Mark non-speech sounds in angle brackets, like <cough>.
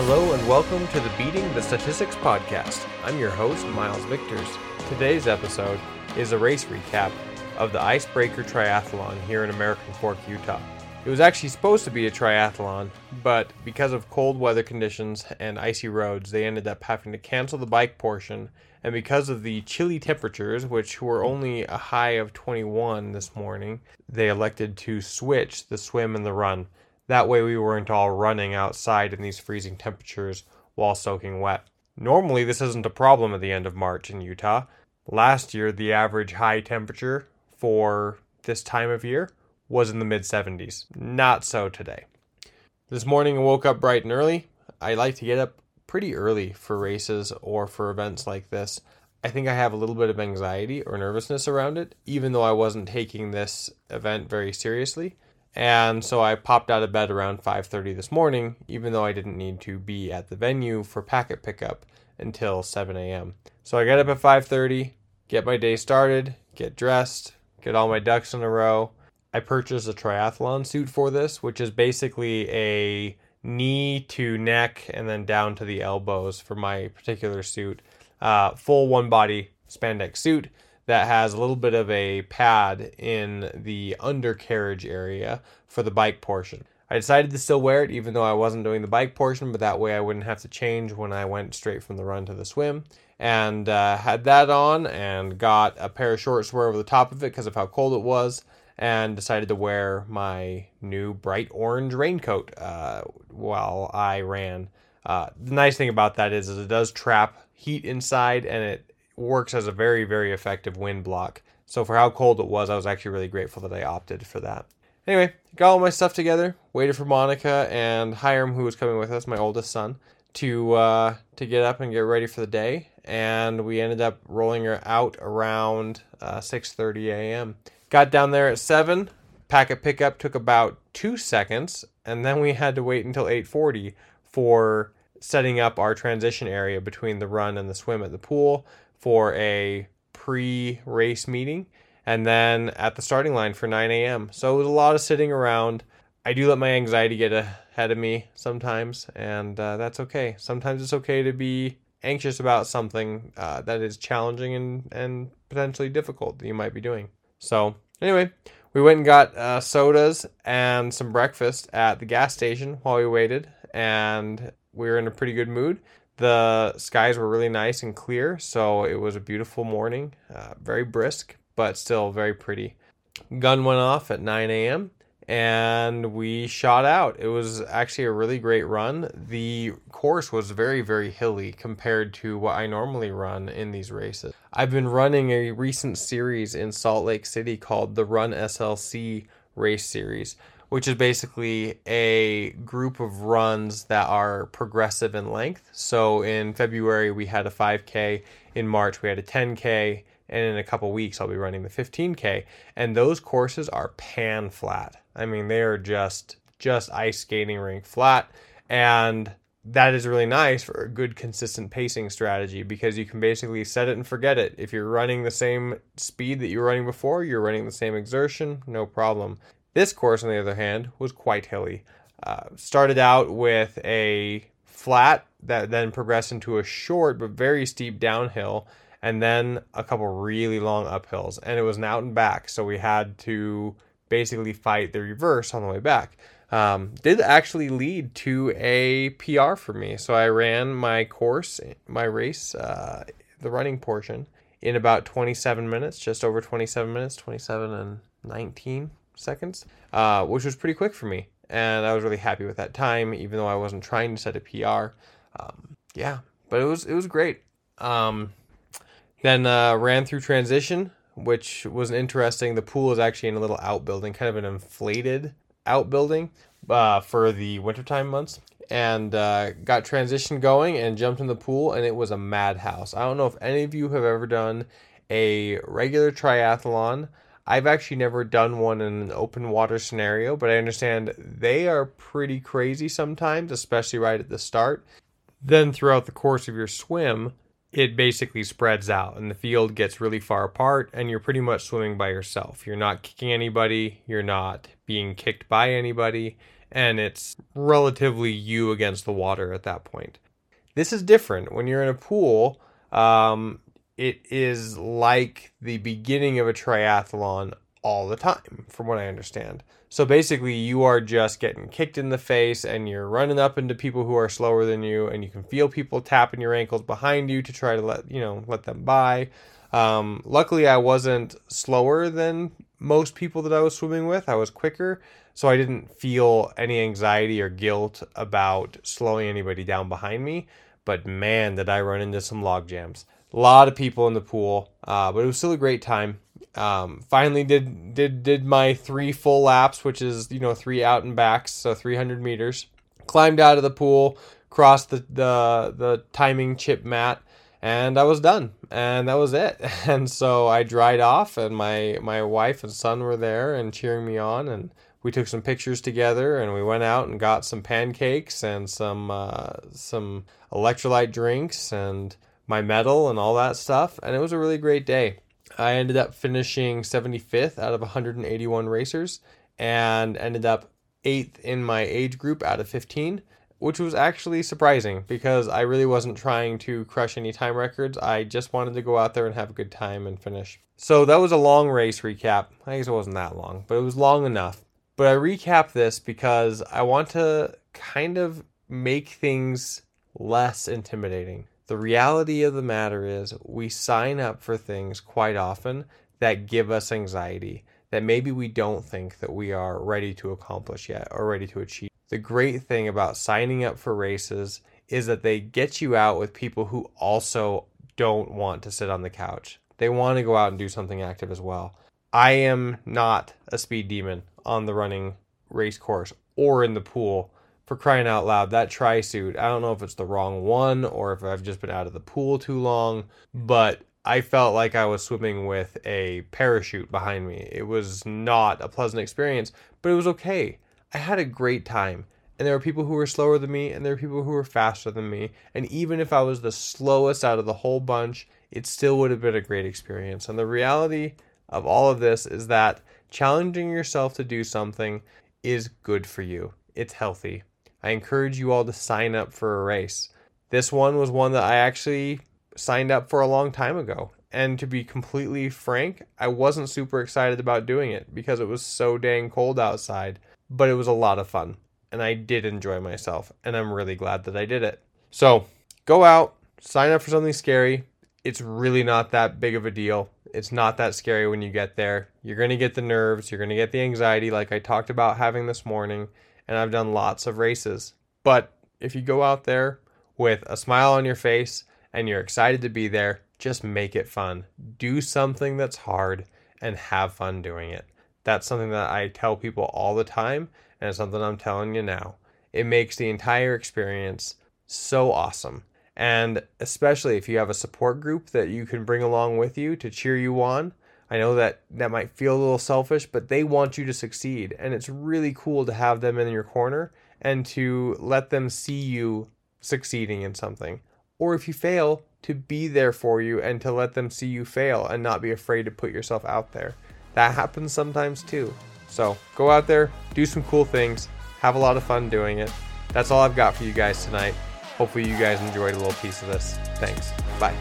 Hello and welcome to the Beating the Statistics podcast. I'm your host, Miles Victors. Today's episode is a race recap of the Icebreaker Triathlon here in American Fork, Utah. It was actually supposed to be a triathlon, but because of cold weather conditions and icy roads, they ended up having to cancel the bike portion. And because of the chilly temperatures, which were only a high of 21 this morning, they elected to switch the swim and the run. That way, we weren't all running outside in these freezing temperatures while soaking wet. Normally, this isn't a problem at the end of March in Utah. Last year, the average high temperature for this time of year was in the mid 70s. Not so today. This morning, I woke up bright and early. I like to get up pretty early for races or for events like this. I think I have a little bit of anxiety or nervousness around it, even though I wasn't taking this event very seriously. And so I popped out of bed around 5:30 this morning, even though I didn't need to be at the venue for packet pickup until 7 a.m. So I get up at 5:30, get my day started, get dressed, get all my ducks in a row. I purchased a triathlon suit for this, which is basically a knee to neck and then down to the elbows for my particular suit. Uh, full one body spandex suit that has a little bit of a pad in the undercarriage area for the bike portion. I decided to still wear it even though I wasn't doing the bike portion, but that way I wouldn't have to change when I went straight from the run to the swim. And uh, had that on and got a pair of shorts to wear over the top of it because of how cold it was. And decided to wear my new bright orange raincoat uh, while I ran. Uh, the nice thing about that is, is it does trap heat inside and it works as a very, very effective wind block. So for how cold it was, I was actually really grateful that I opted for that. Anyway, got all my stuff together, waited for Monica and Hiram, who was coming with us, my oldest son, to uh, to get up and get ready for the day. And we ended up rolling her out around uh, 6:30 a.m. Got down there at seven. Packet pickup took about two seconds, and then we had to wait until 8:40 for setting up our transition area between the run and the swim at the pool for a pre race meeting and then at the starting line for 9 a.m. So it was a lot of sitting around. I do let my anxiety get ahead of me sometimes, and uh, that's okay. Sometimes it's okay to be anxious about something uh, that is challenging and, and potentially difficult that you might be doing. So, anyway, we went and got uh, sodas and some breakfast at the gas station while we waited, and we were in a pretty good mood. The skies were really nice and clear, so it was a beautiful morning, uh, very brisk, but still very pretty. Gun went off at 9 a.m. and we shot out. It was actually a really great run. The course was very, very hilly compared to what I normally run in these races. I've been running a recent series in Salt Lake City called the Run SLC Race Series which is basically a group of runs that are progressive in length. So in February, we had a 5K. In March, we had a 10K. And in a couple weeks, I'll be running the 15K. And those courses are pan flat. I mean, they are just just ice skating rink flat. And that is really nice for a good consistent pacing strategy because you can basically set it and forget it. If you're running the same speed that you were running before, you're running the same exertion, no problem. This course, on the other hand, was quite hilly. Uh, started out with a flat that then progressed into a short but very steep downhill, and then a couple really long uphills. And it was an out and back, so we had to basically fight the reverse on the way back. Um, did actually lead to a PR for me. So I ran my course, my race, uh, the running portion, in about 27 minutes, just over 27 minutes, 27 and 19 seconds, uh, which was pretty quick for me. And I was really happy with that time, even though I wasn't trying to set a PR. Um, yeah, but it was it was great. Um, then uh, ran through transition, which was interesting. The pool is actually in a little outbuilding, kind of an inflated outbuilding uh, for the wintertime months. And uh, got transition going and jumped in the pool, and it was a madhouse. I don't know if any of you have ever done a regular triathlon. I've actually never done one in an open water scenario, but I understand they are pretty crazy sometimes, especially right at the start. Then throughout the course of your swim, it basically spreads out and the field gets really far apart and you're pretty much swimming by yourself. You're not kicking anybody, you're not being kicked by anybody, and it's relatively you against the water at that point. This is different when you're in a pool. Um, it is like the beginning of a triathlon all the time, from what I understand. So basically, you are just getting kicked in the face and you're running up into people who are slower than you, and you can feel people tapping your ankles behind you to try to let you know let them by. Um, luckily, I wasn't slower than most people that I was swimming with. I was quicker, so I didn't feel any anxiety or guilt about slowing anybody down behind me. But man, did I run into some log jams. A lot of people in the pool, uh, but it was still a great time. Um, finally, did did did my three full laps, which is you know three out and backs, so 300 meters. Climbed out of the pool, crossed the the the timing chip mat, and I was done. And that was it. <laughs> And so I dried off, and my my wife and son were there and cheering me on, and we took some pictures together, and we went out and got some pancakes and some uh, some electrolyte drinks and my medal and all that stuff, and it was a really great day. I ended up finishing 75th out of 181 racers and ended up eighth in my age group out of 15, which was actually surprising because I really wasn't trying to crush any time records. I just wanted to go out there and have a good time and finish. So that was a long race recap. I guess it wasn't that long, but it was long enough. But I recap this because I want to kind of make things less intimidating. The reality of the matter is, we sign up for things quite often that give us anxiety, that maybe we don't think that we are ready to accomplish yet or ready to achieve. The great thing about signing up for races is that they get you out with people who also don't want to sit on the couch. They want to go out and do something active as well. I am not a speed demon on the running race course or in the pool for crying out loud, that tri suit, I don't know if it's the wrong one or if I've just been out of the pool too long, but I felt like I was swimming with a parachute behind me. It was not a pleasant experience, but it was okay. I had a great time. And there were people who were slower than me, and there were people who were faster than me. And even if I was the slowest out of the whole bunch, it still would have been a great experience. And the reality of all of this is that challenging yourself to do something is good for you, it's healthy. I encourage you all to sign up for a race. This one was one that I actually signed up for a long time ago. And to be completely frank, I wasn't super excited about doing it because it was so dang cold outside, but it was a lot of fun. And I did enjoy myself, and I'm really glad that I did it. So go out, sign up for something scary. It's really not that big of a deal. It's not that scary when you get there. You're going to get the nerves, you're going to get the anxiety, like I talked about having this morning and I've done lots of races. But if you go out there with a smile on your face and you're excited to be there, just make it fun. Do something that's hard and have fun doing it. That's something that I tell people all the time, and it's something I'm telling you now. It makes the entire experience so awesome. And especially if you have a support group that you can bring along with you to cheer you on, I know that that might feel a little selfish, but they want you to succeed. And it's really cool to have them in your corner and to let them see you succeeding in something. Or if you fail, to be there for you and to let them see you fail and not be afraid to put yourself out there. That happens sometimes too. So go out there, do some cool things, have a lot of fun doing it. That's all I've got for you guys tonight. Hopefully, you guys enjoyed a little piece of this. Thanks. Bye.